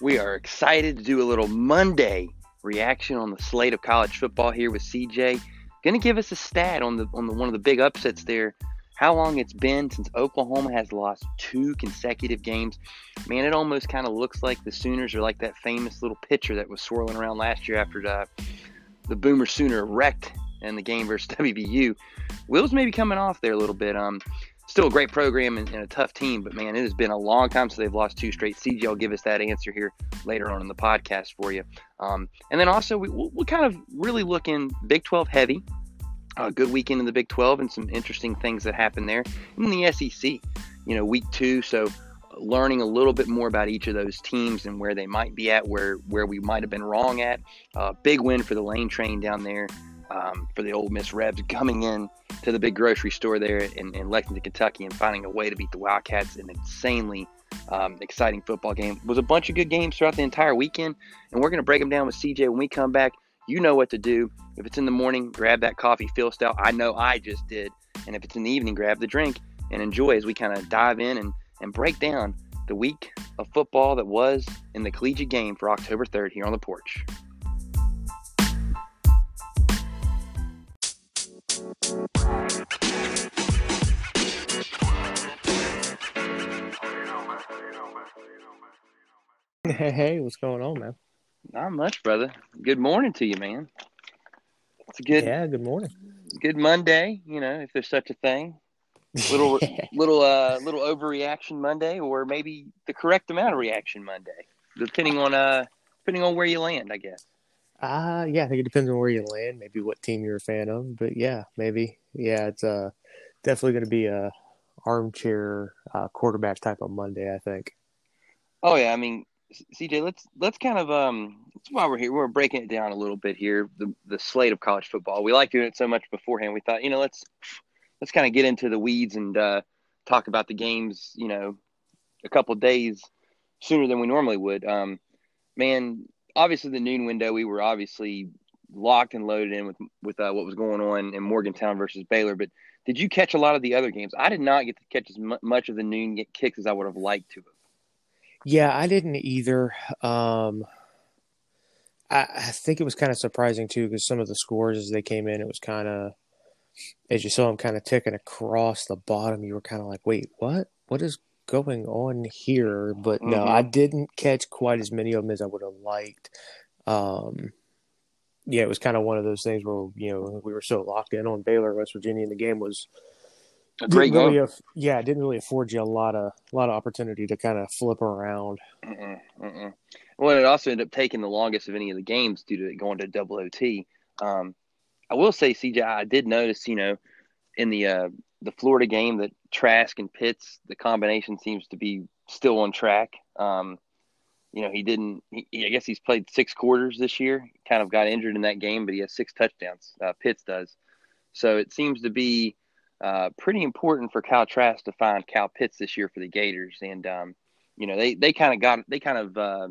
We are excited to do a little Monday reaction on the slate of college football here with CJ. Going to give us a stat on the on the one of the big upsets there. How long it's been since Oklahoma has lost two consecutive games. Man, it almost kind of looks like the Sooners are like that famous little pitcher that was swirling around last year after the, the Boomer Sooner wrecked in the game versus WVU. Will's maybe coming off there a little bit. Um, still a great program and, and, a tough team, but man, it has been a long time since they've lost two straight. CJ will give us that answer here later on in the podcast for you. Um, and then also, we, we'll, we'll, kind of really look in Big 12 heavy. A good weekend in the Big 12 and some interesting things that happened there. in the SEC, you know, week two. So learning a little bit more about each of those teams and where they might be at, where where we might have been wrong at. Uh, big win for the Lane Train down there um, for the Ole Miss Rebs coming in to the big grocery store there in, in Lexington, Kentucky, and finding a way to beat the Wildcats. in An insanely um, exciting football game. It was a bunch of good games throughout the entire weekend, and we're going to break them down with CJ when we come back. You know what to do. If it's in the morning, grab that coffee, feel stout. I know I just did. And if it's in the evening, grab the drink and enjoy as we kind of dive in and, and break down the week of football that was in the collegiate game for October 3rd here on the porch. Hey, hey, what's going on, man? Not much, brother. Good morning to you, man. It's a good Yeah, good morning. Good Monday, you know, if there's such a thing. Little little uh little overreaction Monday or maybe the correct amount of reaction Monday. Depending on uh depending on where you land, I guess. Uh yeah, I think it depends on where you land, maybe what team you're a fan of. But yeah, maybe. Yeah, it's uh definitely gonna be a armchair uh, quarterback type of Monday, I think. Oh yeah, I mean CJ, let's let's kind of um that's why we're here. We're breaking it down a little bit here. The the slate of college football. We like doing it so much beforehand. We thought, you know, let's let's kind of get into the weeds and uh, talk about the games. You know, a couple days sooner than we normally would. Um, man, obviously the noon window. We were obviously locked and loaded in with with uh, what was going on in Morgantown versus Baylor. But did you catch a lot of the other games? I did not get to catch as much of the noon kicks as I would have liked to have. Yeah, I didn't either. Um, I, I think it was kind of surprising too because some of the scores as they came in, it was kind of as you saw them kind of ticking across the bottom. You were kind of like, "Wait, what? What is going on here?" But mm-hmm. no, I didn't catch quite as many of them as I would have liked. Um, yeah, it was kind of one of those things where you know we were so locked in on Baylor, West Virginia, and the game was a great really aff- yeah, it didn't really afford you a lot of a lot of opportunity to kind of flip around. Mm-mm, mm-mm. Well, it also ended up taking the longest of any of the games due to it going to double OT. Um, I will say, CJ, I did notice, you know, in the uh, the Florida game that Trask and Pitts, the combination seems to be still on track. Um, you know, he didn't. He, I guess he's played six quarters this year. Kind of got injured in that game, but he has six touchdowns. Uh, Pitts does. So it seems to be uh, pretty important for Kyle Trask to find Kyle Pitts this year for the Gators. And, um, you know, they, they kind of got, they kind of uh,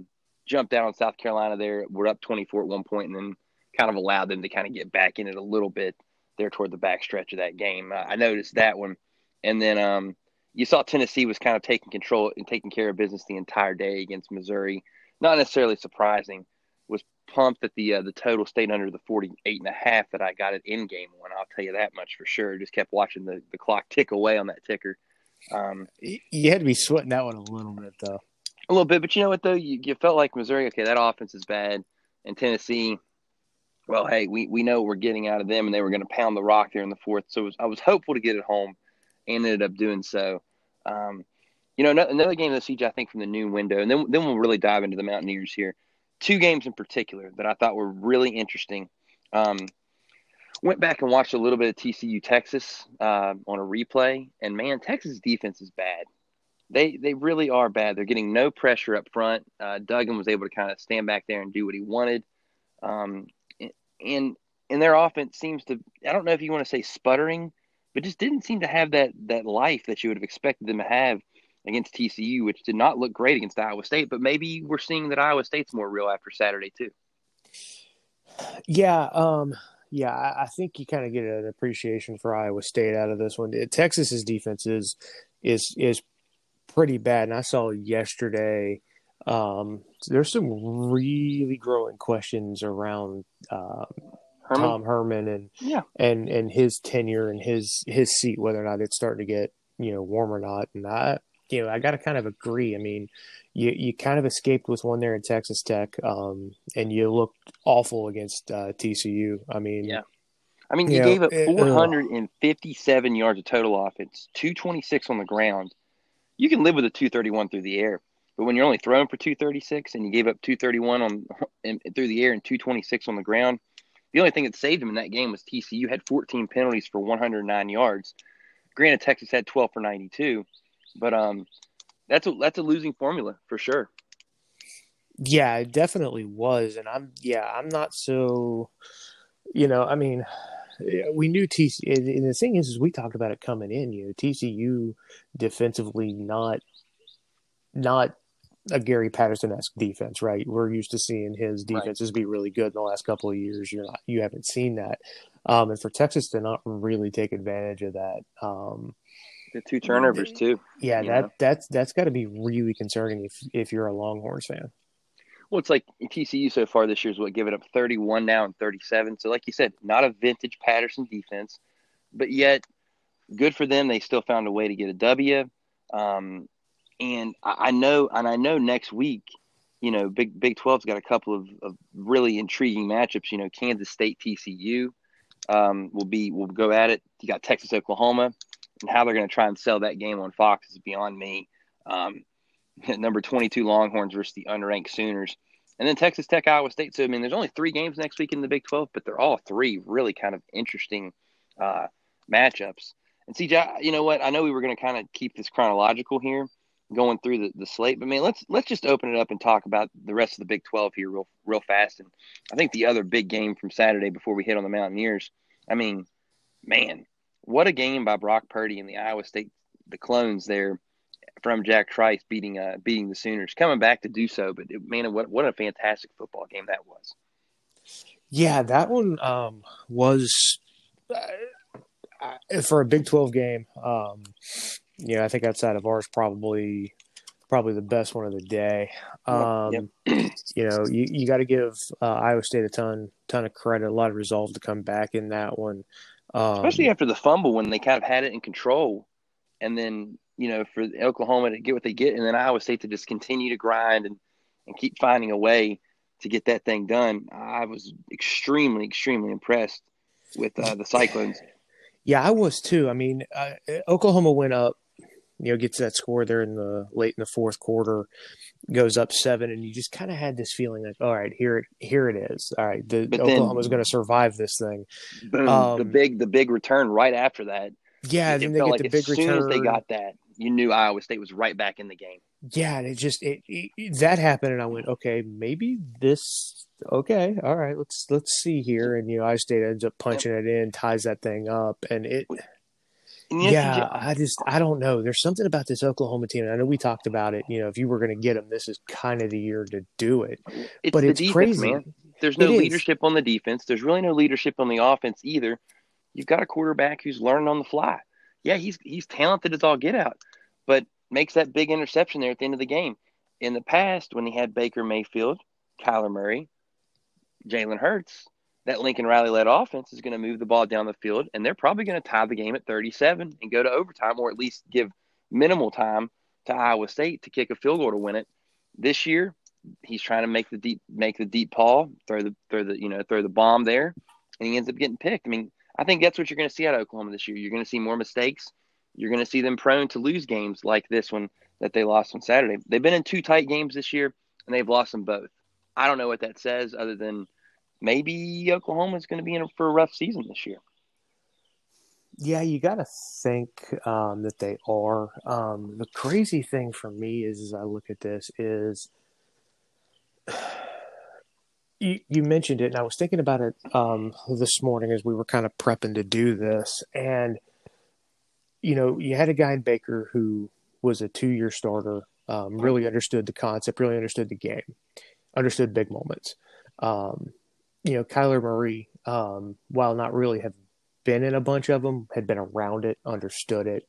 jumped out on South Carolina there. We're up 24 at one point and then kind of allowed them to kind of get back in it a little bit there toward the back stretch of that game. I noticed that one. And then um, you saw Tennessee was kind of taking control and taking care of business the entire day against Missouri. Not necessarily surprising was pumped that the uh, the total stayed under the 48 and a half that I got it in game one. I'll tell you that much for sure. Just kept watching the, the clock tick away on that ticker. Um, you had to be sweating that one a little bit though. A little bit, but you know what though? You, you felt like Missouri. Okay, that offense is bad, and Tennessee. Well, hey, we, we know we're getting out of them, and they were going to pound the rock there in the fourth. So was, I was hopeful to get it home, and ended up doing so. Um, you know, another game of the siege, I think, from the noon window, and then then we'll really dive into the Mountaineers here two games in particular that I thought were really interesting. Um, went back and watched a little bit of TCU Texas uh, on a replay, and man, Texas defense is bad. They they really are bad. They're getting no pressure up front. Uh, Duggan was able to kind of stand back there and do what he wanted, um, and and their offense seems to I don't know if you want to say sputtering, but just didn't seem to have that that life that you would have expected them to have against TCU, which did not look great against Iowa State. But maybe we're seeing that Iowa State's more real after Saturday too. Yeah, um, yeah, I think you kind of get an appreciation for Iowa State out of this one. Texas's defense is is is pretty bad, and I saw yesterday Um, there's some really growing questions around uh, Herman? Tom Herman and yeah. and and his tenure and his his seat, whether or not it's starting to get you know warm or not. And I you know I got to kind of agree. I mean, you you kind of escaped with one there in Texas Tech, um, and you looked awful against uh, TCU. I mean, yeah. I mean, you, you gave up 457 yards of total offense, 226 on the ground. You can live with a 231 through the air, but when you're only throwing for 236 and you gave up 231 on in, through the air and 226 on the ground, the only thing that saved him in that game was TCU had 14 penalties for 109 yards. Granted, Texas had 12 for 92, but um, that's a that's a losing formula for sure. Yeah, it definitely was, and I'm yeah, I'm not so. You know, I mean, we knew TCU. And the thing is, is we talked about it coming in. You know, TCU defensively not not a Gary Patterson esque defense, right? We're used to seeing his defenses right. be really good in the last couple of years. You're not, you haven't seen that, um, and for Texas to not really take advantage of that, um, the two turnovers too. Yeah, that know? that's that's got to be really concerning if if you're a Longhorns fan. Well, it's like TCU so far this year is what giving up 31 now and 37. So, like you said, not a vintage Patterson defense, but yet good for them. They still found a way to get a W. Um, and I know, and I know next week, you know, Big Big 12's got a couple of, of really intriguing matchups. You know, Kansas State, TCU um, will be will go at it. You got Texas, Oklahoma, and how they're going to try and sell that game on Fox is beyond me. Um, number 22 Longhorns versus the unranked Sooners. And then Texas Tech, Iowa State. So, I mean, there's only three games next week in the Big 12, but they're all three really kind of interesting uh, matchups. And CJ, you know what? I know we were going to kind of keep this chronological here, going through the, the slate. But man, let's let's just open it up and talk about the rest of the Big Twelve here real real fast. And I think the other big game from Saturday before we hit on the Mountaineers. I mean, man, what a game by Brock Purdy and the Iowa State the clones there from Jack Trice beating uh beating the Sooners, coming back to do so. But it, man, what what a fantastic football game that was. Yeah, that one um, was. Uh, for a Big Twelve game, um, know, I think outside of ours, probably probably the best one of the day. Um, yep. you know, you, you got to give uh, Iowa State a ton ton of credit, a lot of resolve to come back in that one, um, especially after the fumble when they kind of had it in control, and then you know for Oklahoma to get what they get, and then Iowa State to just continue to grind and and keep finding a way to get that thing done. I was extremely extremely impressed with uh, the Cyclones. Yeah, I was too. I mean, uh, Oklahoma went up you know, gets that score there in the late in the fourth quarter, goes up seven, and you just kind of had this feeling like, all right, here it here it is. All right, the but Oklahoma's going to survive this thing. Boom, um, the big the big return right after that. Yeah, then they get like the big return. As soon as they got that, you knew Iowa State was right back in the game. Yeah, and it just it, it that happened, and I went, okay, maybe this. Okay, all right, let's let's see here, and you know, Iowa State ends up punching it in, ties that thing up, and it yeah, I just I don't know. There's something about this Oklahoma team. I know we talked about it. You know, if you were going to get them, this is kind of the year to do it. It's but it's defense, crazy. Man. There's no leadership on the defense. There's really no leadership on the offense either. You've got a quarterback who's learning on the fly. Yeah, he's he's talented as all get out, but makes that big interception there at the end of the game. In the past, when he had Baker Mayfield, Kyler Murray, Jalen Hurts, that Lincoln Riley led offense is going to move the ball down the field, and they're probably going to tie the game at 37 and go to overtime, or at least give minimal time to Iowa State to kick a field goal to win it. This year, he's trying to make the deep make the deep ball, throw the throw the you know throw the bomb there, and he ends up getting picked. I mean, I think that's what you're going to see out of Oklahoma this year. You're going to see more mistakes. You're going to see them prone to lose games like this one that they lost on Saturday. They've been in two tight games this year, and they've lost them both. I don't know what that says, other than maybe Oklahoma is going to be in for a rough season this year. Yeah, you got to think um, that they are. Um, the crazy thing for me is, as I look at this, is you, you mentioned it, and I was thinking about it um, this morning as we were kind of prepping to do this. And, you know, you had a guy in Baker who was a two year starter, um, really understood the concept, really understood the game, understood big moments. Um, you know, Kyler Murray, um, while not really have been in a bunch of them, had been around it, understood it.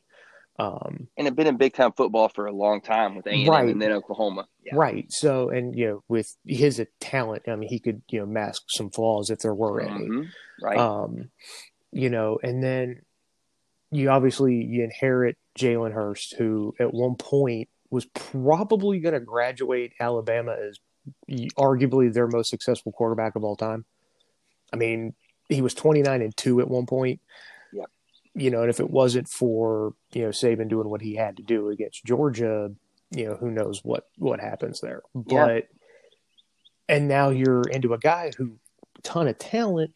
Um, and have been in big time football for a long time with A&M Right. and then Oklahoma. Yeah. Right. So, and you know, with his talent, I mean, he could you know mask some flaws if there were any. Mhm. Right. Um, you know, and then you obviously you inherit Jalen Hurts, who at one point was probably going to graduate Alabama as arguably their most successful quarterback of all time. I mean, he was 29 and 2 at one point. Yep. You know, and if it wasn't for, you know, Saban doing what he had to do against Georgia, you know, who knows what what happens there. Yeah. But and now you're into a guy who ton of talent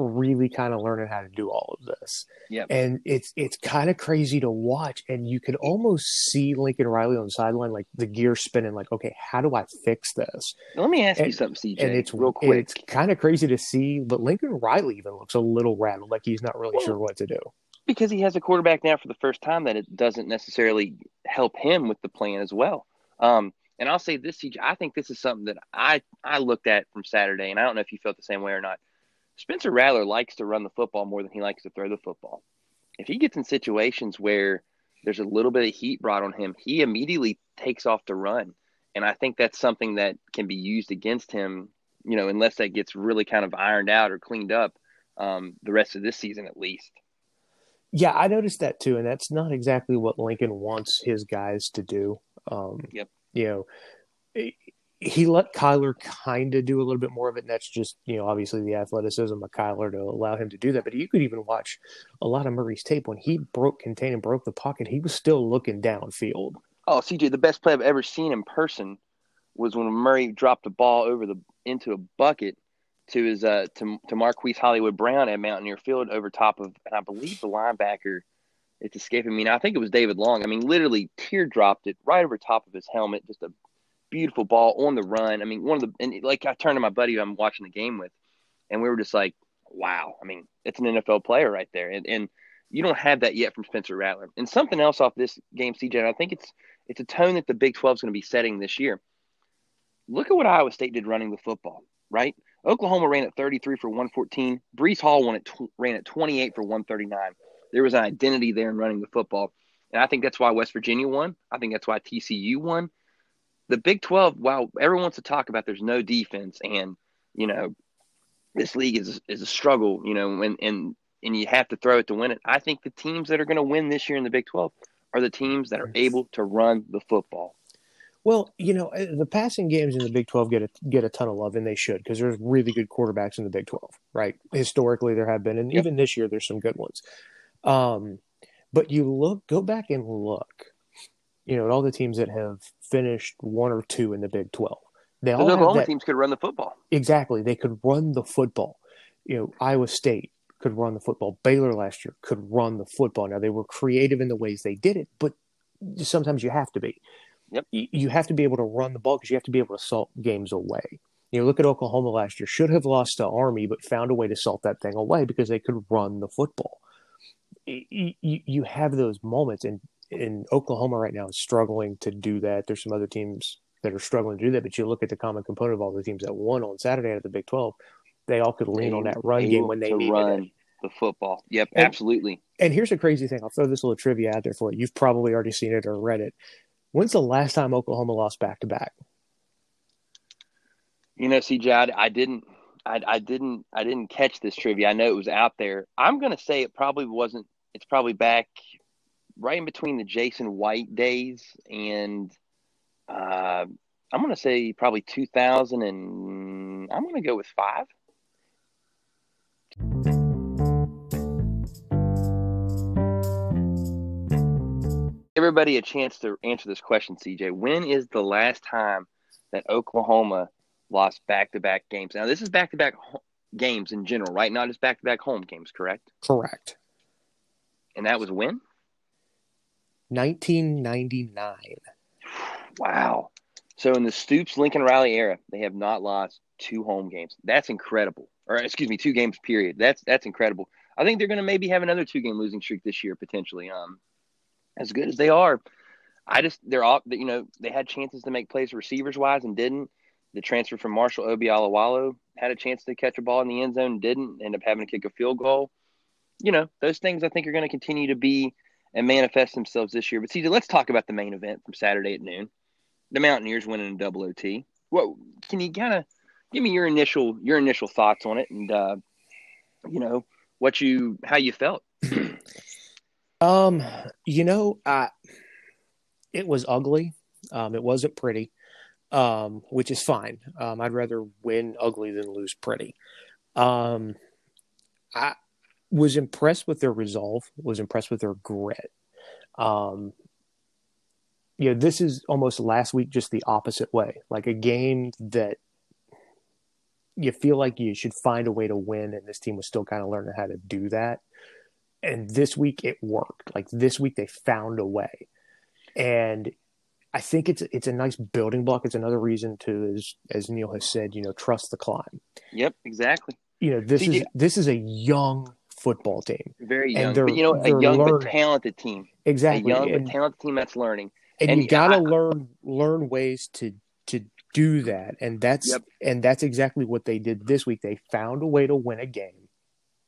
really kind of learning how to do all of this. Yep. And it's it's kind of crazy to watch and you can almost see Lincoln Riley on the sideline like the gear spinning like okay, how do I fix this? Let me ask you something, CJ, and it's real quick. it's kind of crazy to see, but Lincoln Riley even looks a little rattled like he's not really Well, sure what to do. because he has a quarterback now for the first time that it doesn't necessarily help him with the plan as well. Um, and I'll say this, CJ, I think this is something that I I looked at from Saturday, and I don't know if you felt the same way or not. Spencer Rattler likes to run the football more than he likes to throw the football. If he gets in situations where there's a little bit of heat brought on him, he immediately takes off to run. And I think that's something that can be used against him, you know, unless that gets really kind of ironed out or cleaned up um, the rest of this season at least. Yeah, I noticed that too, and that's not exactly what Lincoln wants his guys to do. Um, Yep. You know, he- let Kyler kind of do a little bit more of it, and that's just you know obviously the athleticism of Kyler to allow him to do that. But you could even watch a lot of Murray's tape when he broke contain and broke the pocket. He was still looking downfield. Oh, CJ, the best play I've ever seen in person was when Murray dropped the ball over the into a bucket to his uh to to Marquise Hollywood Brown at Mountaineer Field over top of and I believe the linebacker. It's escaping me now. I think it was David Long. I mean, literally teardropped it right over top of his helmet. Just a beautiful ball on the run. I mean, one of the and like I turned to my buddy I'm watching the game with, and we were just like, wow. I mean, it's an NFL player right there, and and you don't have that yet from Spencer Rattler. And something else off this game, CJ. I think it's it's a tone that the Big 12 is going to be setting this year. Look at what Iowa State did running the football, right? Oklahoma ran at 33 for 114. Breece Hall won tw- ran at 28 for 139. There was an identity there in running the football. And I think that's why West Virginia won. I think that's why TCU won. The Big 12, while everyone wants to talk about there's no defense and, you know, this league is is a struggle, you know, and and and you have to throw it to win it. I think the teams that are going to win this year in the Big 12 are the teams that are able to run the football. Well, you know, uh, the passing games in the Big 12 get a, get a ton of love, and they should because there's really good quarterbacks in the Big 12, right? Historically, there have been, and Yep. even this year, there's some good ones. Um, but you look, go back and look, you know, all the teams that have finished one or two in the Big 12. They all have Oklahoma that, teams could run the football. exactly. They could run the football. You know, Iowa State could run the football. Baylor last year could run the football. Now they were creative in the ways they did it, but sometimes you have to be. Yep. You, have to be able to run the ball because you have to be able to salt games away. You know, look at Oklahoma last year. Should have lost to Army, but found a way to salt that thing away because they could run the football. You, you, you have those moments, and and Oklahoma right now is struggling to do that. There's some other teams that are struggling to do that, but you look at the common component of all the teams that won on Saturday out of the Big 12, they all could lean on that run game when they to needed run it. the football. Yep, And- absolutely. And here's a crazy thing. I'll throw this little trivia out there for you. You've probably already seen it or read it. When's the last time Oklahoma lost back to back? You know, CJ, I, I didn't, I, I didn't, I didn't catch this trivia. I know it was out there. I'm gonna say it probably wasn't. It's probably back right in between the Jason White days and uh, I'm gonna say probably 2000 and I'm gonna go with five. Everybody a chance to answer this question, CJ. When is the last time that Oklahoma lost back-to-back games? Now, this is back-to-back ho- games in general, right? Not just back-to-back home games, correct? Correct. And that was when? 1999. Wow. So in the Stoops Lincoln Riley era, they have not lost two home games. That's incredible. Or excuse me, two games period. That's that's incredible. I think they're going to maybe have another two game losing streak this year potentially. Um, as good as they are, I just they're all you know they had chances to make plays receivers wise and didn't. The transfer from Marshall Obi Obialo had a chance to catch a ball in the end zone, didn't end up having to kick a field goal. You know those things I think are going to continue to be and manifest themselves this year. But CJ, let's talk about the main event from Saturday at noon. The Mountaineers winning a double OT. What can you kind of give me your initial your initial thoughts on it, and uh, you know what you how you felt? um, you know, I it was ugly. Um, it wasn't pretty, um, which is fine. Um, I'd rather win ugly than lose pretty. Um, I was impressed with their resolve. Was impressed with their grit. Um, you know, this is almost last week just the opposite way. Like a game that you feel like you should find a way to win, and this team was still kind of learning how to do that. And this week it worked. Like this week they found a way, and I think it's it's a nice building block. It's another reason to, as as Neal has said, you know, trust the climb. Yep, exactly. You know, this is this is a young football team, very young, but you know, a young learning. but talented team. Exactly, a young and, but talented team that's learning and, and you got to learn learn ways to to do that and that's yep. and that's exactly what they did this week they found a way to win a game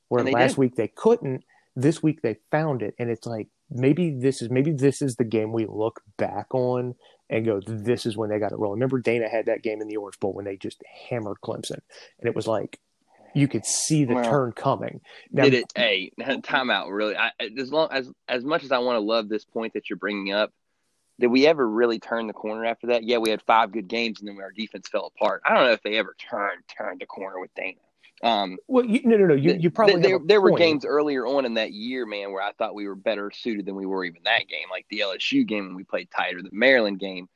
where last did. week they couldn't this week they found it and it's like maybe this is maybe this is the game we look back on and go this is when they got it rolling remember dana had that game in the orange bowl when they just hammered clemson and it was like you could see the well, turn coming. Now, did it? Hey, timeout. Really, I, as long as as much as I want to love this point that you're bringing up, did we ever really turn the corner after that? Yeah, we had five good games, and then our defense fell apart. I don't know if they ever turned turned the corner with Dana. Um, well, you, no, no, no. You, you probably there, there were games earlier on in that year, man, where I thought we were better suited than we were even that game, like the LSU game when we played tighter, the Maryland game.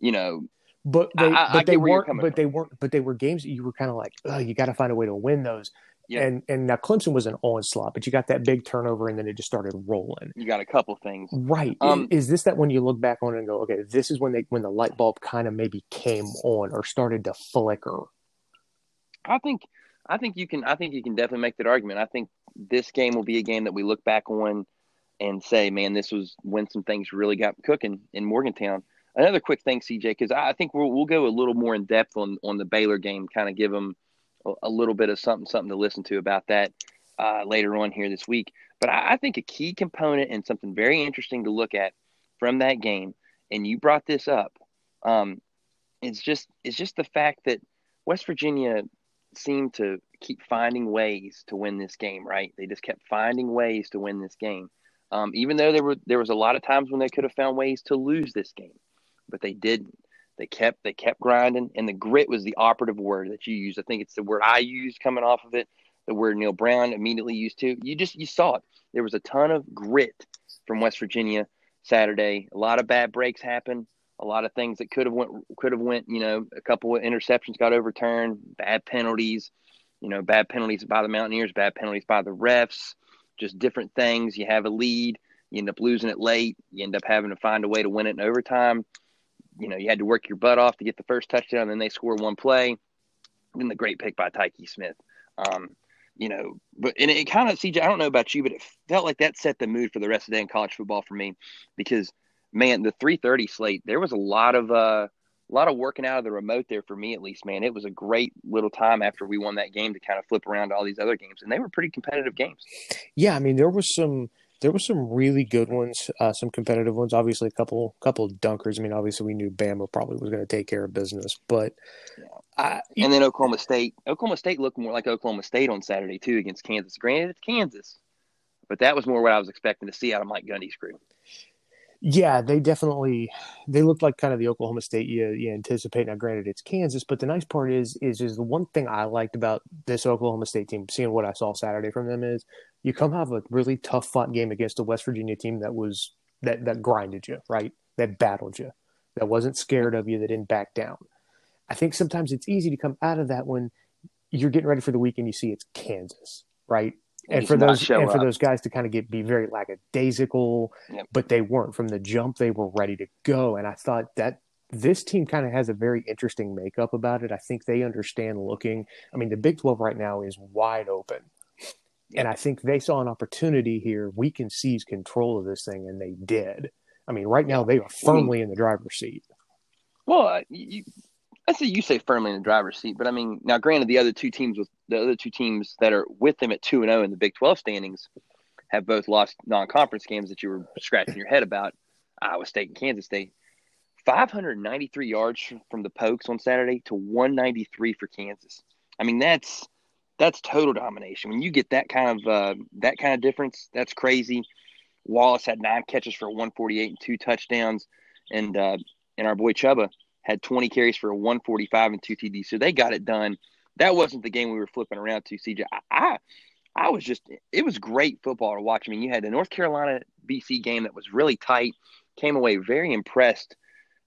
You know, but they, I, but I they weren't. But they weren't. But they were games that you were kind of like, oh, you got to find a way to win those. Yep. And and now Clemson was an onslaught, but you got that big turnover, and then it just started rolling. You got a couple things, right? Um, is, is, this that when you look back on it and go, okay, this is when they when the light bulb kind of maybe came on or started to flicker? I think I think you can I think you can definitely make that argument. I think this game will be a game that we look back on and say, man, this was when some things really got cooking in Morgantown. Another quick thing, CJ, because I think we'll, we'll go a little more in depth on on the Baylor game, kind of give them a little bit of something something to listen to about that uh, later on here this week. But I, I, think a key component and something very interesting to look at from that game, and you brought this up, um, it's just it's just the fact that West Virginia seemed to keep finding ways to win this game. Right? They just kept finding ways to win this game, um, even though there were there was a lot of times when they could have found ways to lose this game, but they didn't. They kept they kept grinding, and the grit was the operative word that you used. I think it's the word I used coming off of it. The word Neal Brown immediately used too. You just you saw it. There was a ton of grit from West Virginia Saturday. A lot of bad breaks happened. A lot of things that could have went could have went. You know, a couple of interceptions got overturned. Bad penalties. You know, bad penalties by the Mountaineers. Bad penalties by the refs. Just different things. You have a lead. You end up losing it late. You end up having to find a way to win it in overtime you know, you had to work your butt off to get the first touchdown, and then they score one play. Then the great pick by Tykee Smith. Um, you know, but and it kind of CJ, I don't know about you, but it felt like that set the mood for the rest of the day in college football for me because man, the 330 slate, there was a lot of uh a lot of working out of the remote there for me at least, man. It was a great little time after we won that game to kind of flip around to all these other games, and they were pretty competitive games. Yeah, I mean, there was some there were some really good ones, uh, some competitive ones. Obviously, a couple couple dunkers. I mean, obviously, we knew Bama probably was going to take care of business, but yeah. I, and then Oklahoma State. Oklahoma State looked more like Oklahoma State on Saturday too against Kansas. Granted, it's Kansas, but that was more what I was expecting to see out of Mike Gundy's crew. Yeah, they definitely they looked like kind of the Oklahoma State you, you anticipate. Now, granted, it's Kansas, but the nice part is is is the one thing I liked about this Oklahoma State team, seeing what I saw Saturday from them is you come have a really tough fought game against a West Virginia team that was that that grinded you, right? That battled you, that wasn't scared of you, that didn't back down. I think sometimes it's easy to come out of that when you're getting ready for the week and you see it's Kansas, right? and for those and for those guys to kind of get be very lackadaisical, yep. but they weren't from the jump. They were ready to go, and I thought that this team kind of has a very interesting makeup about it. I think they understand looking. I mean, the Big Twelve right now is wide open, and I think they saw an opportunity here. We can seize control of this thing, and they did. I mean, right now they are firmly in the driver's seat. Well, uh, you, I say you say firmly in the driver's seat, but I mean, now granted, the other two teams with the other two teams that are with them at two and zero oh in the Big Twelve standings have both lost non-conference games that you were scratching your head about, Iowa State and Kansas State. 593 yards from the Pokes on Saturday to 193 for Kansas. I mean, that's that's total domination. When you get that kind of uh, that kind of difference, that's crazy. Wallace had nine catches for 148 and two touchdowns, and uh, and our boy Chuba had 20 carries for a 145 and two TDs. So they got it done. That wasn't the game we were flipping around to, CJ. I, I, I was just, it was great football to watch. I mean, you had the North Carolina BC game that was really tight. Came away very impressed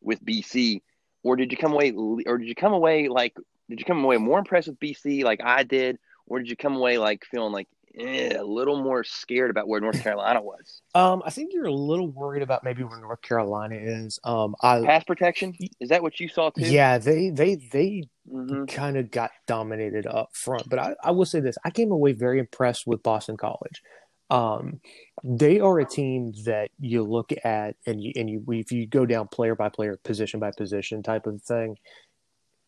with BC, or did you come away, or did you come away like, did you come away more impressed with BC like I did, or did you come away like feeling like eh, a little more scared about where North Carolina was? Um, I think you're a little worried about maybe where North Carolina is. Um, I pass protection is that what you saw too? Yeah, they they they mm-hmm. kind of got dominated up front. But I, I will say this: I came away very impressed with Boston College. Um, they are a team that you look at and you and you if you go down player by player, position by position type of thing,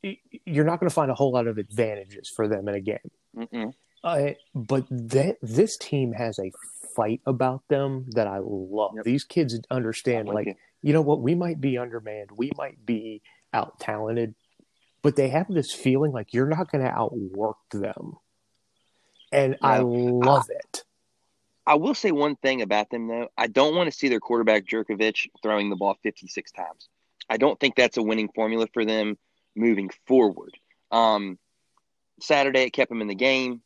you're not going to find a whole lot of advantages for them in a game. Uh, but that this team has a fight about them that I love. Yep. These kids understand, like, you. you know what, we might be undermanned, we might be out talented, but they have this feeling like you're not going to outwork them. And yeah. I love I, it. I will say one thing about them, though. I don't want to see their quarterback, Jurkovec, throwing the ball 56 times. I don't think that's a winning formula for them moving forward. Um, Saturday, it kept them in the game.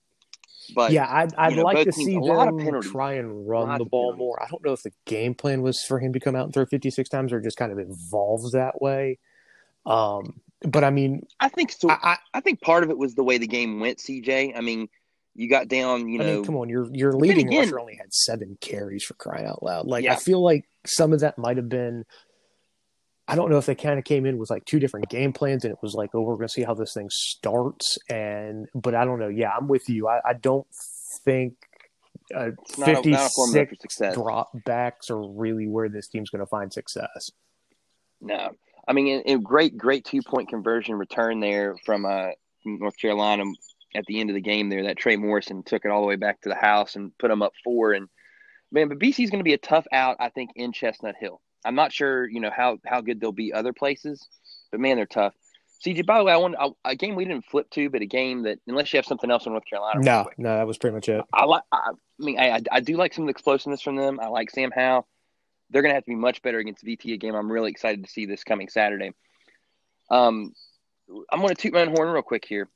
But yeah, I'd, I'd know, like to see them try and run the ball more. I don't know if the game plan was for him to come out and throw 56 times or just kind of evolves that way. Um, but I mean, I think so. I, I, think part of it was the way the game went. CJ, I mean, you got down. You know, I mean, come on, your your leading again, rusher only had seven carries for crying out loud. Like, yeah. I feel like some of that might have been. I don't know if they kind of came in with like two different game plans, and it was like, oh, we're going to see how this thing starts. And but I don't know. Yeah, I'm with you. I, I don't think uh, 56 drop backs are really where this team's going to find success. No, I mean, a great, great two point conversion return there from uh, North Carolina at the end of the game there. That Trey Morrison took it all the way back to the house and put them up four. And man, but BC is going to be a tough out, I think, in Chestnut Hill. I'm not sure, you know, how how good they'll be other places, but man, they're tough. CJ, by the way, I want a game we didn't flip to, but a game that unless you have something else in North Carolina. No, no, that was pretty much it. I like. I, mean, I, I do like some of the explosiveness from them. I like Sam Howell they're going to have to be much better against VT game. I'm really excited to see this coming Saturday. Um, I'm going to toot my own horn real quick here.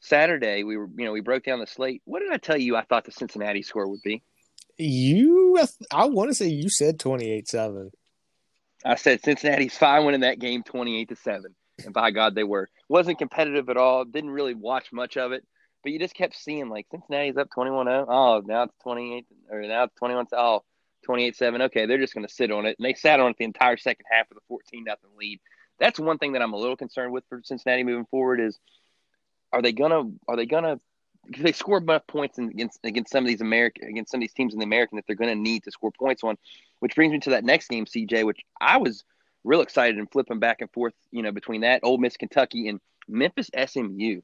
Saturday, we were, you know, we broke down the slate. What did I tell you? I thought the Cincinnati score would be. You, I want to say you said 28 seven. I said Cincinnati's fine winning that game 28 to seven, and by God, they were. wasn't competitive at all. Didn't really watch much of it, but you just kept seeing like Cincinnati's up 21-0. Oh, now it's 28 or now it's 21. Oh, 28 7. Okay, they're just going to sit on it. And they sat on it the entire second half of the 14 nothing lead. That's one thing that I'm a little concerned with for Cincinnati moving forward is are they to, are they to, they score enough points against against some of these American against some of these teams in the American that they're going to need to score points on, which brings me to that next game, CJ, which I was real excited and flipping back and forth, you know, between that Ole Miss, Kentucky, and Memphis SMU.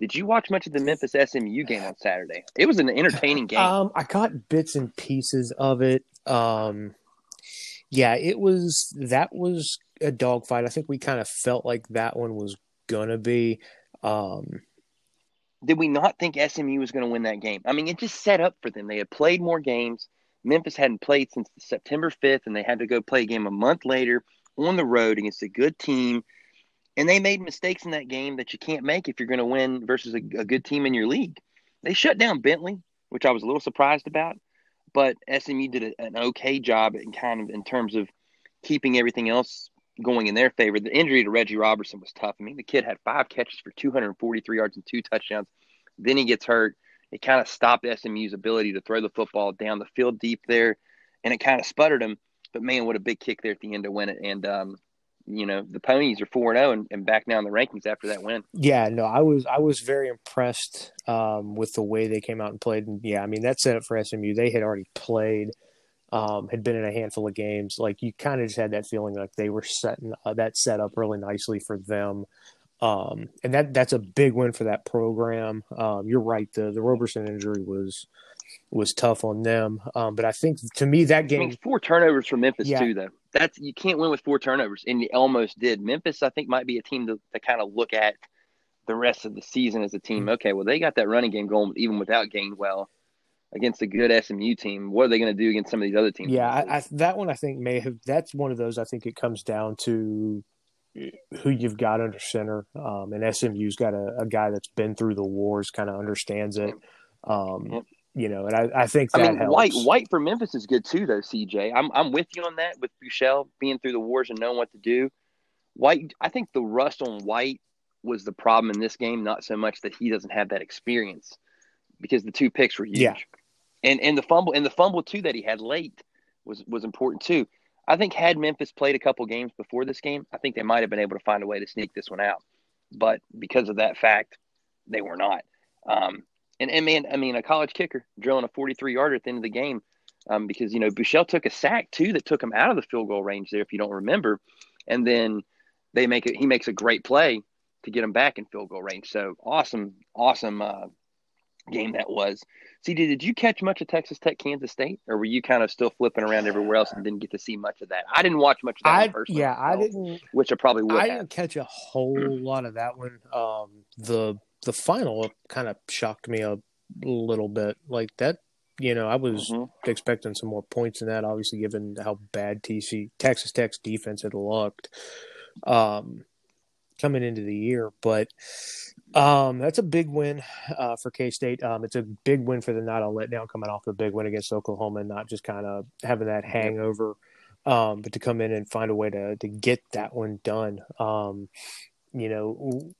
Did you watch much of the Memphis SMU game on Saturday? It was an entertaining game. Um, I caught bits and pieces of it. Um, yeah, it was that was a dogfight. I think we kind of felt like that one was gonna be. Um, Did we not think SMU was going to win that game? I mean, it just set up for them. They had played more games. Memphis hadn't played since September 5th, and they had to go play a game a month later on the road against a good team. And they made mistakes in that game that you can't make if you're going to win versus a, a good team in your league. They shut down Bentley, which I was a little surprised about but SMU did a, an okay job in kind of in terms of keeping everything else going in their favor. The injury to Reggie Roberson was tough. I mean, the kid had five catches for 243 yards and two touchdowns. Then he gets hurt. It kind of stopped SMU's ability to throw the football down the field deep there, and it kind of sputtered him. But man, what a big kick there at the end to win it. And um, you know the ponies are 4-0 and, and back down the rankings after that win yeah no i was i was very impressed um, with the way they came out and played and yeah i mean that set up for smu they had already played um, had been in a handful of games like you kind of just had that feeling like they were setting uh, that set up really nicely for them um, and that that's a big win for that program um, you're right the the roberson injury was was tough on them. Um, but I think to me that game, I mean, four turnovers for Memphis yeah. too, though. That's you can't win with four turnovers, and you almost did. Memphis, I think, might be a team to, to kind of look at the rest of the season as a team. Mm-hmm. Okay, well they got that running game going even without Gainwell against a good SMU team. What are they going to do against some of these other teams? Yeah, I, I, that one I think may have. That's one of those. I think it comes down to who you've got under center. Um, and SMU's got a, a, guy that's been through the wars, kind of understands it. Um, yep. You know, and I, I think that I mean, helps. White White for Memphis is good too, though. CJ, I'm I'm with you on that with Buechele being through the wars and knowing what to do. White, I think the rust on White was the problem in this game, not so much that he doesn't have that experience, because the two picks were huge. Yeah. And and the fumble and the fumble too that he had late was was important too. I think had Memphis played a couple games before this game, I think they might have been able to find a way to sneak this one out. But because of that fact, they were not. Um, and, and man, I mean, a college kicker drilling a 43 yarder at the end of the game um, because, you know, Buechele took a sack too that took him out of the field goal range there, if you don't remember. And then they make it, he makes a great play to get him back in field goal range. So awesome, awesome uh, game that was. CJ, did you catch much of Texas Tech, Kansas State, or were you kind of still flipping around everywhere else and didn't get to see much of that? I didn't watch much of that I, personally. Yeah, I didn't. Which I probably would. I have. didn't catch a whole lot of that one. Um, the the final kind of shocked me a little bit. Like that, you know, I was mm-hmm. expecting some more points in that. Obviously, given how bad TC Texas Tech's defense had looked. Um, coming into the year. But um, that's a big win uh, for K State. Um, it's a big win for the not all letdown coming off a big win against Oklahoma and not just kind of having that hangover, um, but to come in and find a way to to get that one done. Um, you know.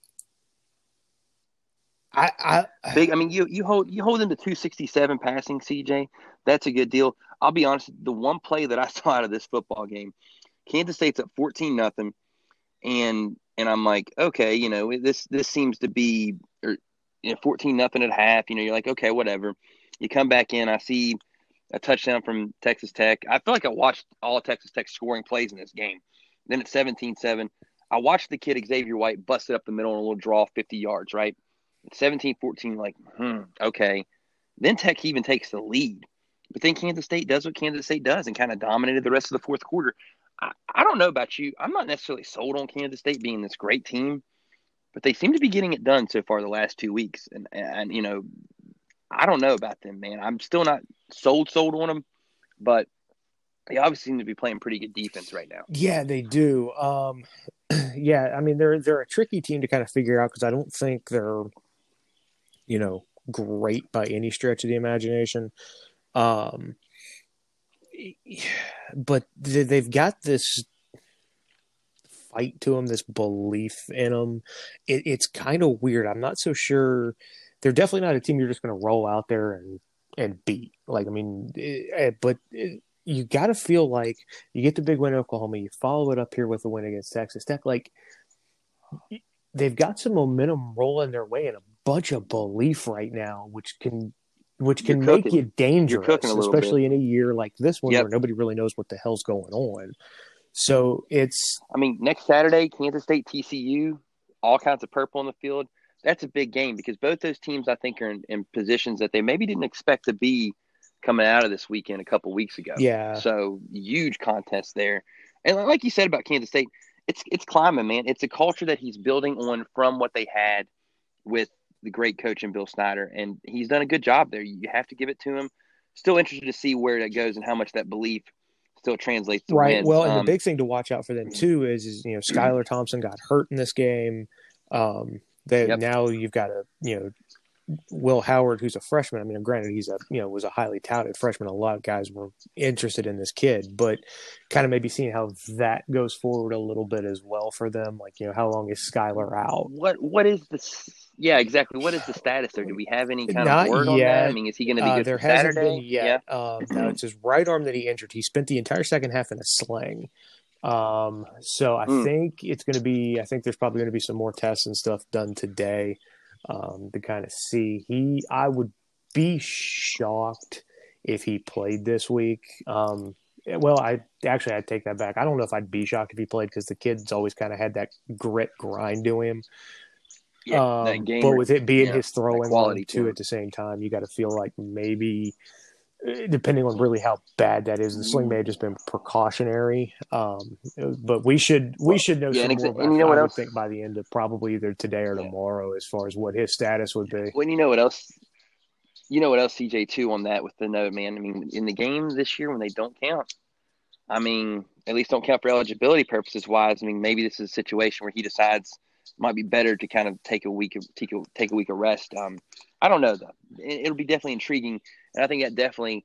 I, I big. I mean, you you hold you hold them to 267 passing, CJ. That's a good deal. I'll be honest. The one play that I saw out of this football game, Kansas State's at 14 nothing, and and I'm like, okay, you know, this this seems to be or, you know, 14 nothing at half. You know, you're like, okay, whatever. You come back in, I see a touchdown from Texas Tech. I feel like I watched all Texas Tech scoring plays in this game. Then at 17-7, I watched the kid Xavier White bust it up the middle on a little draw 50 yards, right? At 17-14, like, hmm, okay. Then Tech even takes the lead. But then Kansas State does what Kansas State does and kind of dominated the rest of the fourth quarter. I, I don't know about you. I'm not necessarily sold on Kansas State being this great team, but they seem to be getting it done so far the last two weeks. And and you know, I don't know about them, man. I'm still not sold sold on them, but they obviously seem to be playing pretty good defense right now. Yeah, they do. Um, yeah, I mean they're they're a tricky team to kind of figure out because I don't think they're, you know, great by any stretch of the imagination. Um, but they've got this fight to them, this belief in them. It, it's kind of weird. I'm not so sure. They're definitely not a team you're just going to roll out there and and beat. Like I mean, it, eh, but it, you got to feel like you get the big win in Oklahoma, you follow it up here with a win against Texas Tech. Like they've got some momentum rolling their way and a bunch of belief right now, which can which can make you dangerous, especially bit. in a year like this one yep. where nobody really knows what the hell's going on. So it's. I mean, next Saturday, Kansas State, TCU, all kinds of purple on the field. That's a big game because both those teams, I think, are in, in positions that they maybe didn't expect to be coming out of this weekend a couple weeks ago. Yeah. So huge contest there, and like you said about Kansas State, it's it's climbing, man. It's a culture that he's building on from what they had with the great coach in Bill Snyder, and he's done a good job there. You have to give it to him. Still interested to see where that goes and how much that belief still translates to right. Wins. Well, and um, the big thing to watch out for them too is, is you know Skylar Thompson got hurt in this game. Um, that yep. now you've got a you know Will Howard, who's a freshman. I mean, granted, he's a you know was a highly touted freshman. A lot of guys were interested in this kid, but kind of maybe seeing how that goes forward a little bit as well for them. Like, you know, how long is Skylar out? What What is this? Yeah, exactly. What is the status there? Do we have any kind Not of word yet. on that? I mean, is he going to be uh, good there for hasn't Saturday? Been yet. Yeah. Um, no, it's his right arm that he injured. He spent the entire second half in a sling. Um, so I mm. think it's going to be. I think there's probably going to be some more tests and stuff done today um, to kind of see. He, I would be shocked if he played this week. Um, well, I actually I'd take that back. I don't know if I'd be shocked if he played because the kid's always kind of had that grit grind to him. Yeah, um, but with it being yeah, his throwing quality too at the same time, you got to feel like maybe depending on really how bad that is. The sling may have just been precautionary, um, but we should we should know yeah, some more. About, and you know what I else? think by the end of probably either today or tomorrow, as far as what his status would be. When you know what else, you know what else, CJ too on that with the note, man. I mean, in the game this year when they don't count, I mean, at least don't count for eligibility purposes. Wise, I mean, maybe this is a situation where he decides might be better to kind of take a week of take a take a week of rest. Um, I don't know though. It'll be definitely intriguing, and I think that definitely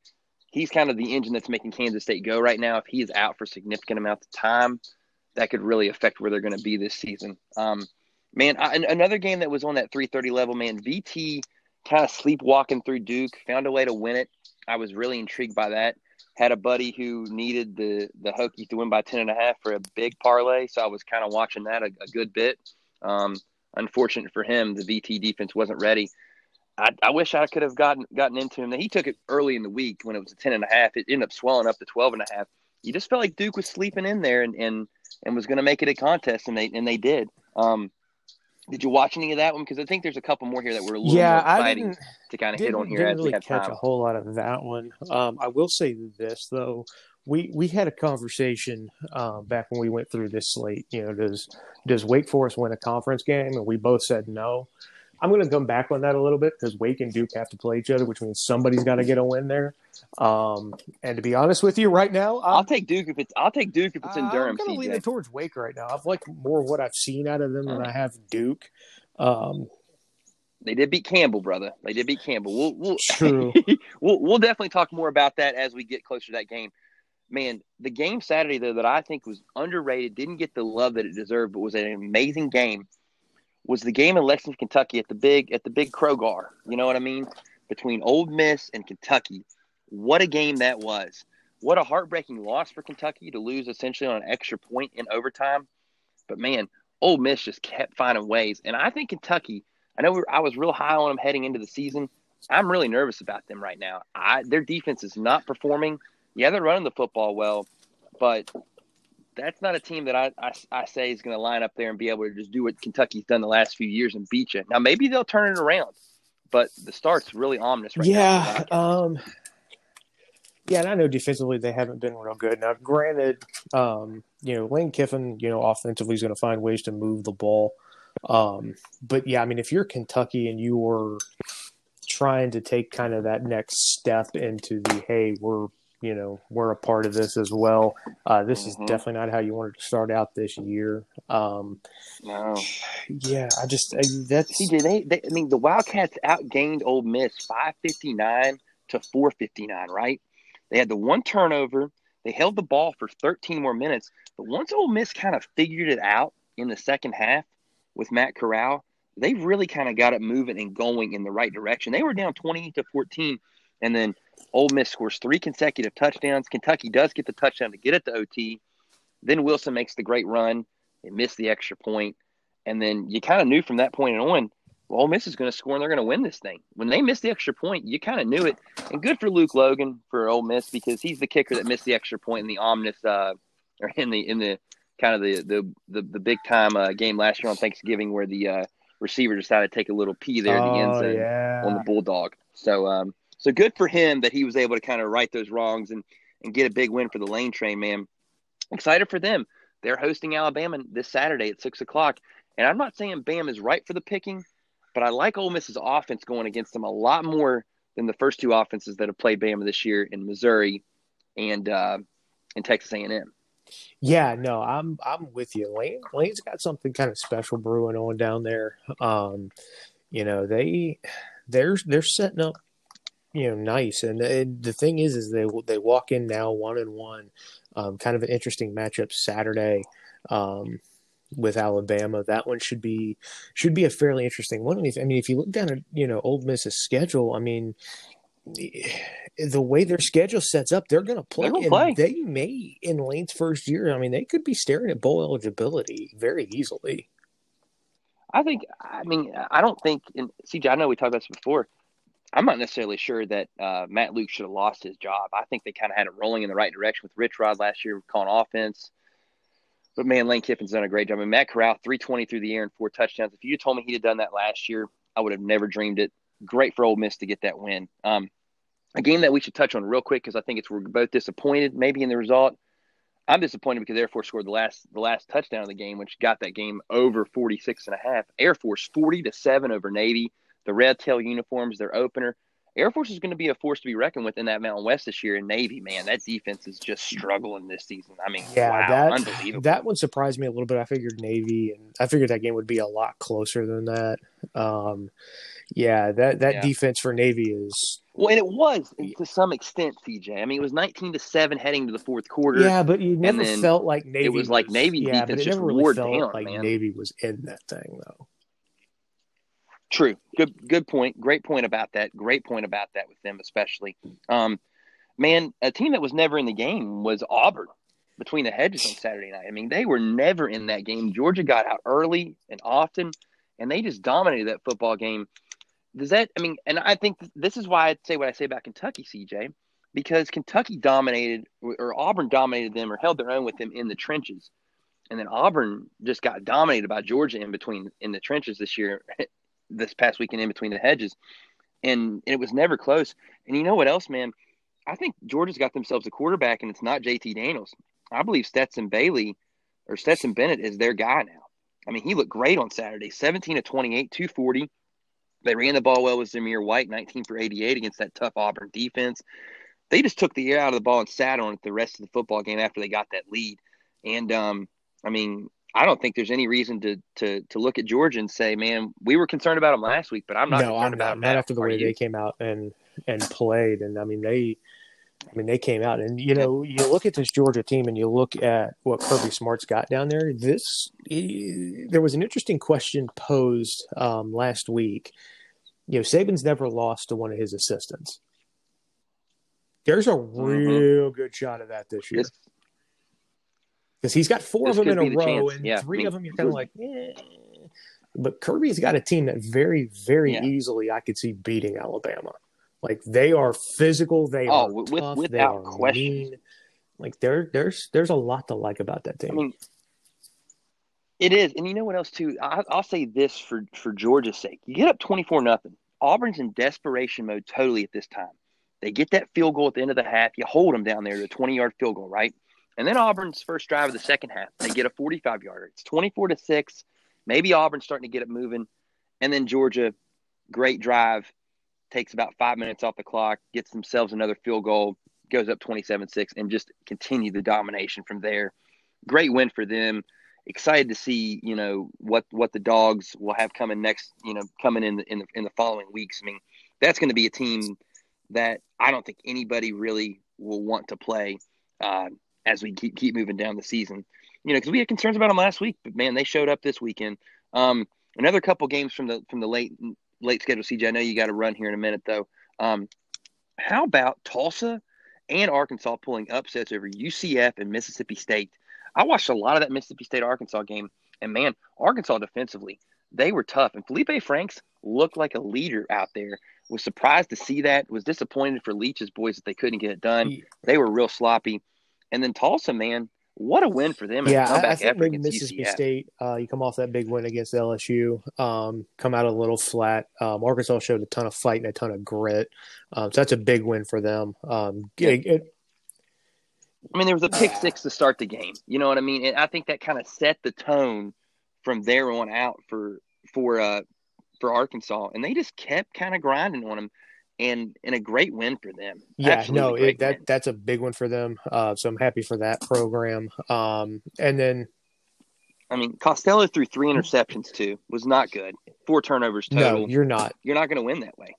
he's kind of the engine that's making Kansas State go right now. If he is out for significant amounts of time, that could really affect where they're going to be this season. Um, man, I, another game that was on that 330 level, man, VT kind of sleepwalking through Duke, found a way to win it. I was really intrigued by that. Had a buddy who needed the the Hokies to win by 10 and a half for a big parlay, so I was kind of watching that a, a good bit. Um, unfortunate for him, the VT defense wasn't ready. I, I, wish I could have gotten gotten into him. He took it early in the week when it was a ten and a half. It ended up swelling up to twelve and a half. You just felt like Duke was sleeping in there and and, and was going to make it a contest, and they and they did. Um, did you watch any of that one? Because I think there's a couple more here that were a little yeah, more exciting to kind of hit on here. Didn't really catch time. a whole lot of that one. Um, I will say this though, we we had a conversation uh, back when we went through this slate. You know, does does Wake Forest win a conference game? And we both said no. I'm going to come back on that a little bit because Wake and Duke have to play each other, which means somebody's got to get a win there. Um, and to be honest with you, right now, i will take Duke if it's I'll take Duke if it's in Durham. I'm going to lean it towards Wake right now. I've liked more what I've seen out of them than I have Duke. Um, they did beat Campbell, brother. They did beat Campbell. We'll, we'll true. we'll we'll definitely talk more about that as we get closer to that game. Man, the game Saturday though that I think was underrated, didn't get the love that it deserved, but was an amazing game was the game in Lexington, Kentucky at the big at the big Kroger. You know what I mean? Between Ole Miss and Kentucky. What a game that was. What a heartbreaking loss for Kentucky to lose essentially on an extra point in overtime. But man, Ole Miss just kept finding ways. And I think Kentucky, I know I was real high on them heading into the season. I'm really nervous about them right now. I, their defense is not performing. Yeah, they're running the football well, but that's not a team that I, I, I say is going to line up there and be able to just do what Kentucky's done the last few years and beat you. Now maybe they'll turn it around, but the start's really ominous right yeah, now. Um, yeah, and I know defensively they haven't been real good. Now, granted, um, you know Lane Kiffin, you know, offensively is going to find ways to move the ball. Um, but yeah, I mean, if you're Kentucky and you are trying to take kind of that next step into the hey, we're you know we're a part of this as well. Uh, this mm-hmm. is definitely not how you wanted to start out this year. Um, no, yeah, I just I, that's CJ. They, they, I mean, the Wildcats outgained Ole Miss five fifty nine to four fifty nine. Right? They had the one turnover. They held the ball for thirteen more minutes. But once Ole Miss kind of figured it out in the second half with Matt Corral, they really kind of got it moving and going in the right direction. They were down twenty to fourteen, and then Ole Miss scores three consecutive touchdowns. Kentucky does get the touchdown to get it to OT. Then Wilson makes the great run. and miss the extra point. And then you kind of knew from that point on, well, Ole Miss is going to score and they're going to win this thing. When they missed the extra point, you kind of knew it. And good for Luke Logan for Ole Miss because he's the kicker that missed the extra point in the ominous, uh, or in the in the kind of the the the, the big time uh, game last year on Thanksgiving where the uh, receiver decided to take a little pee there in the end oh, zone yeah. on the bulldog. So um, so good for him that he was able to kind of right those wrongs and and get a big win for the Lane Train man. Excited for them. They're hosting Alabama this Saturday at six o'clock. And I'm not saying Bam is right for the picking, but I like Ole Miss's offense going against them a lot more than the first two offenses that have played Bama this year in Missouri and uh, in Texas A&M. Yeah, no, I'm I'm with you. Lane Lane's got something kind of special brewing on down there. Um, you know, they they're they're setting up you know nice. And, the thing is, is they they walk in now one and one. Um, kind of an interesting matchup Saturday um, with Alabama. That one should be should be a fairly interesting one. I mean, if you look down at you know Ole Miss's schedule, I mean, the way their schedule sets up, they're going to play. They're play. They may in Lane's first year. I mean, they could be staring at bowl eligibility very easily. I think. I mean, I don't think. And CJ, I know we talked about this before. I'm not necessarily sure that uh, Matt Luke should have lost his job. I think they kind of had it rolling in the right direction with Rich Rod last year calling offense. But man, Lane Kiffin's done a great job. I mean, Matt Corral, 320 through the air and four touchdowns. If you told me he'd have done that last year, I would have never dreamed it. Great for Ole Miss to get that win. Um, a game that we should touch on real quick because I think it's we're both disappointed maybe in the result. I'm disappointed because Air Force scored the last the last touchdown of the game, which got that game over 46 and a half. Air Force 40 to 7 over Navy. The red tail uniforms, their opener. Air Force is going to be a force to be reckoned with in that Mountain West this year. And Navy, man, that defense is just struggling this season. I mean, yeah, wow, that, unbelievable. That one surprised me a little bit. I figured Navy, and I figured that game would be a lot closer than that. Um, yeah, that that yeah. defense for Navy is well, and it was to some extent, CJ. I mean, it was nineteen to seven heading to the fourth quarter. Yeah, but you never felt like Navy. It was, was like Navy yeah, defense just really wore down. Like man. Navy was in that thing, though. True. Good. Good point. Great point about that. Great point about that with them, especially. Um, man, a team that was never in the game was Auburn between the hedges on Saturday night. I mean, they were never in that game. Georgia got out early and often, and they just dominated that football game does that? I mean, and I think this is why I say what I say about Kentucky, CJ, because Kentucky dominated or Auburn dominated them or held their own with them in the trenches, and then Auburn just got dominated by Georgia in between in the trenches this year, this past weekend in between the hedges, and, and it was never close. And you know what else, man? I think Georgia's got themselves a quarterback, and it's not JT Daniels. I believe Stetson Bailey or Stetson Bennett is their guy now. I mean, he looked great on Saturday 17 to 28, 240. They ran the ball well with Zamir White, 19 for 88 against that tough Auburn defense. They just took the air out of the ball and sat on it the rest of the football game after they got that lead. And um, I mean, I don't think there's any reason to to to look at Georgia and say, "Man, we were concerned about them last week," but I'm not. No, I'm not. Not after the way they came out and and played. And I mean, they, I mean, they came out and you know, you look at this Georgia team and you look at what Kirby Smart's got down there. This, there was an interesting question posed um, last week you know, Saban's never lost to one of his assistants. There's a mm-hmm. real good shot of that this year. Because he's got four of them in a row, and yeah. three of them you're kind of like, eh. But Kirby's got a team that very, very yeah. easily I could see beating Alabama. Like they are physical, they oh, are with, tough, without they are question. mean. Like there, there's there's a lot to like about that team. I mean, it is, and you know what else too? I, will say this for for Georgia's sake: you get up twenty four nothing. Auburn's in desperation mode totally at this time. They get that field goal at the end of the half. You hold them down there to a twenty yard field goal, right? And then Auburn's first drive of the second half, they get a forty five yarder. It's twenty four to six. Maybe Auburn's starting to get it moving, and then Georgia, great drive, takes about five minutes off the clock, gets themselves another field goal, goes up 27 6, and just continue the domination from there. Great win for them excited to see you know what what the dogs will have coming next you know coming in the in the, in the following weeks i mean that's going to be a team that i don't think anybody really will want to play uh, as we keep keep moving down the season you know because we had concerns about them last week but man they showed up this weekend um, another couple games from the from the late late schedule cj i know you got to run here in a minute though um, how about tulsa and arkansas pulling upsets over ucf and mississippi state I watched a lot of that Mississippi State Arkansas game, and man, Arkansas defensively, they were tough. And Feleipe Franks looked like a leader out there. Was surprised to see that. Was disappointed for Leach's boys that they couldn't get it done. They were real sloppy. And then Tulsa, man, what a win for them! Yeah, I, I think maybe Mississippi UCF. State. Uh, you come off that big win against LSU, um, come out a little flat. Um, Arkansas showed a ton of fight and a ton of grit, um, so that's a big win for them. Um, it, it, I mean, there was a pick six to start the game. You know what I mean? And I think that kind of set the tone from there on out for for uh for Arkansas, and they just kept kind of grinding on them, and and a great win for them. Yeah, Absolutely no, it, that that's a big one for them. Uh, so I'm happy for that program. Um, and then, I mean, Costello threw three interceptions too. Was not good. Four turnovers total. No, you're not. You're not going to win that way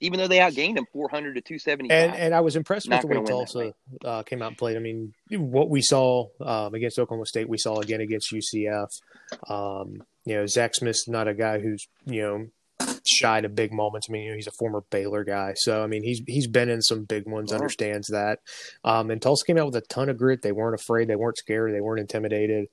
even though they outgained him 400 to 275. And, and I was impressed with the way Tulsa uh, came out and played. I mean, what we saw um, against Oklahoma State, we saw again against UCF. Um, you know, Zach Smith's not a guy who's, you know, shy to big moments. I mean, you know, he's a former Baylor guy. So, I mean, he's he's been in some big ones, understands that. Um, and Tulsa came out with a ton of grit. They weren't afraid. They weren't scared. They weren't intimidated.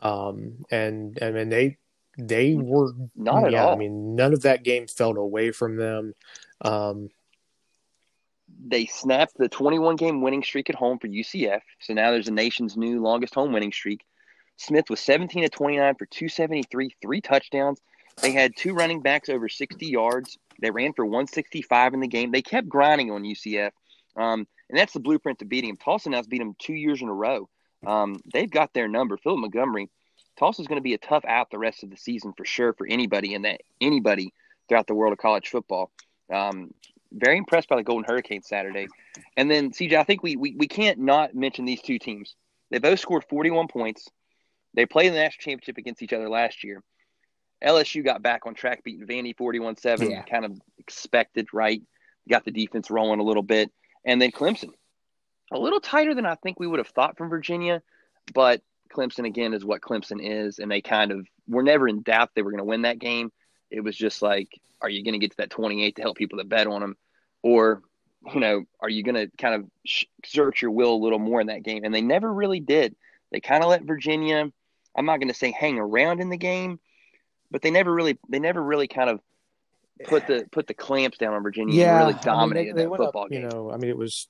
Um, and, and, and they, they were not at yeah, all. I mean, none of that game felt away from them. Um, they snapped the 21 game winning streak at home for UCF. So now there's the nation's new longest home winning streak. Smith was 17 to 29 for 273, three touchdowns. They had two running backs over 60 yards. They ran for 165 in the game. They kept grinding on UCF. Um, and that's the blueprint to beating them. Tulsa now's beat them two years in a row. Um, they've got their number. Philip Montgomery, Tulsa's going to be a tough out the rest of the season for sure for anybody and that anybody throughout the world of college football. Um, very impressed by the Golden Hurricanes Saturday. And then CJ, I think we, we we can't not mention these two teams. They both scored 41 points. They played in the national championship against each other last year. LSU got back on track, beating Vandy 41 7, kind of expected, right? Got the defense rolling a little bit. And then Clemson, a little tighter than I think we would have thought from Virginia, but Clemson, again, is what Clemson is. And they kind of were never in doubt they were going to win that game. It was just like, are you going to get to that 28 to help people that bet on them? Or, you know, are you going to kind of exert your will a little more in that game? And they never really did. They kind of let Virginia, I'm not going to say hang around in the game, but they never really, they never really kind of put the put the clamps down on Virginia Yeah, and I really mean, they- dominated they that went up, football You know, I mean, it was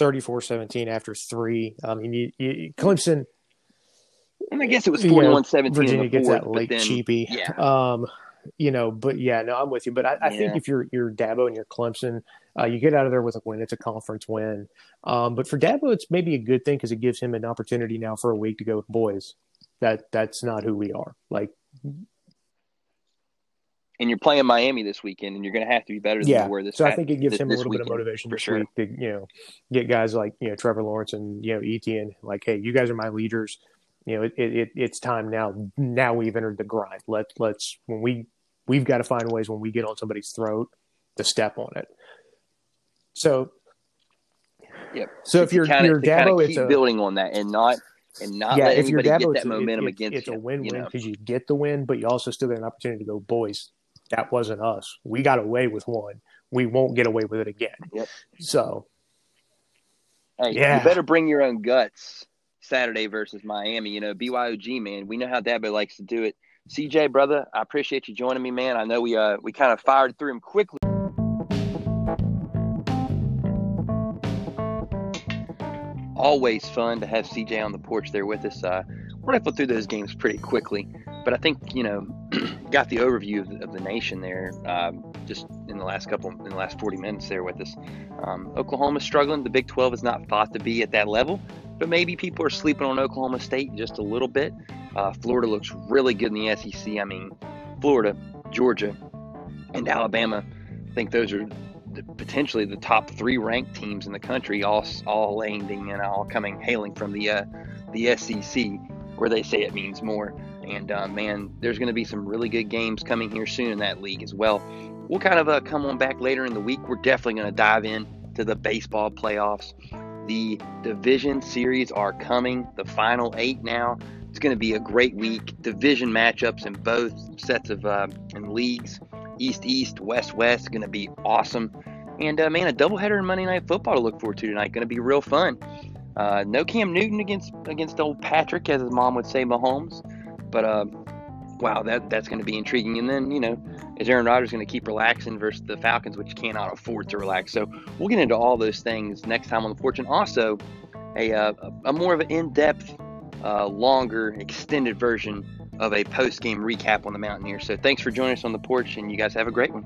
34-17 after three. I mean, you, you, Clemson, and I guess it was you 41 17 Virginia gets fourth, that late then, cheapy. Yeah. Um, you know, but yeah, no, I'm with you. But I, I think if you're you're Dabo and you're Clemson, uh, you get out of there with a win. It's a conference win. Um, but for Dabo, it's maybe a good thing because it gives him an opportunity now for a week to go with boys. That that's not who we are. Like, And you're playing Miami this weekend, and you're going to have to be better than yeah. you were this so I think it gives this- him a little bit of motivation for this sure. week to you know get guys like you know Trevor Lawrence and you know Etienne like, hey, you guys are my leaders. You know, it, it, it it's time now. Now we've entered the grind. Let let's when we we've got to find ways when we get on somebody's throat to step on it. So, Yep. So if you're kinda, you're Dabo, it's a building on that and not and not yeah. let If you're anybody Dabo, get that momentum it, against it's you. a win-win you know? because you get the win, but you also still get an opportunity to go, boys. That wasn't us. We got away with one. We won't get away with it again. Yep. So Hey, Yeah. you better bring your own guts Saturday versus Miami. You know, BYOG, man. We know how Dabo likes to do it. CJ, brother, I appreciate you joining me, man. I know we uh we kind of fired through him quickly. Always fun to have CJ on the porch there with us. Uh, flip through those games pretty quickly, but I think you know got the overview of the, of the nation there um, just in the last couple in the last 40 minutes there with us. Um, Oklahoma's struggling. The Big 12 is not thought to be at that level, but maybe people are sleeping on Oklahoma State just a little bit. Uh, Florida looks really good in the SEC. I mean, Florida, Georgia, and Alabama. I think those are potentially the top three ranked teams in the country, all all landing and all coming hailing from the uh, the SEC, where they say it means more. And uh, man, there's going to be some really good games coming here soon in that league as well. We'll kind of uh, come on back later in the week. We're definitely going to dive in to the baseball playoffs. The division series are coming. The final eight now. It's going to be a great week. Division matchups in both sets of uh, in leagues. East East, West West. Going to be awesome. And uh, man, a doubleheader in Monday Night Football to look forward to tonight. Going to be real fun. Uh, no Cam Newton against against old Patrick, as his mom would say, Mahomes. But uh, wow, that that's going to be intriguing. And then you know, is Aaron Rodgers going to keep relaxing versus the Falcons, which cannot afford to relax? So we'll get into all those things next time on the Fortune. also a uh, a more of an in-depth, uh, longer, extended version of a post-game recap on the Mountaineers. So thanks for joining us on the porch, and you guys have a great one.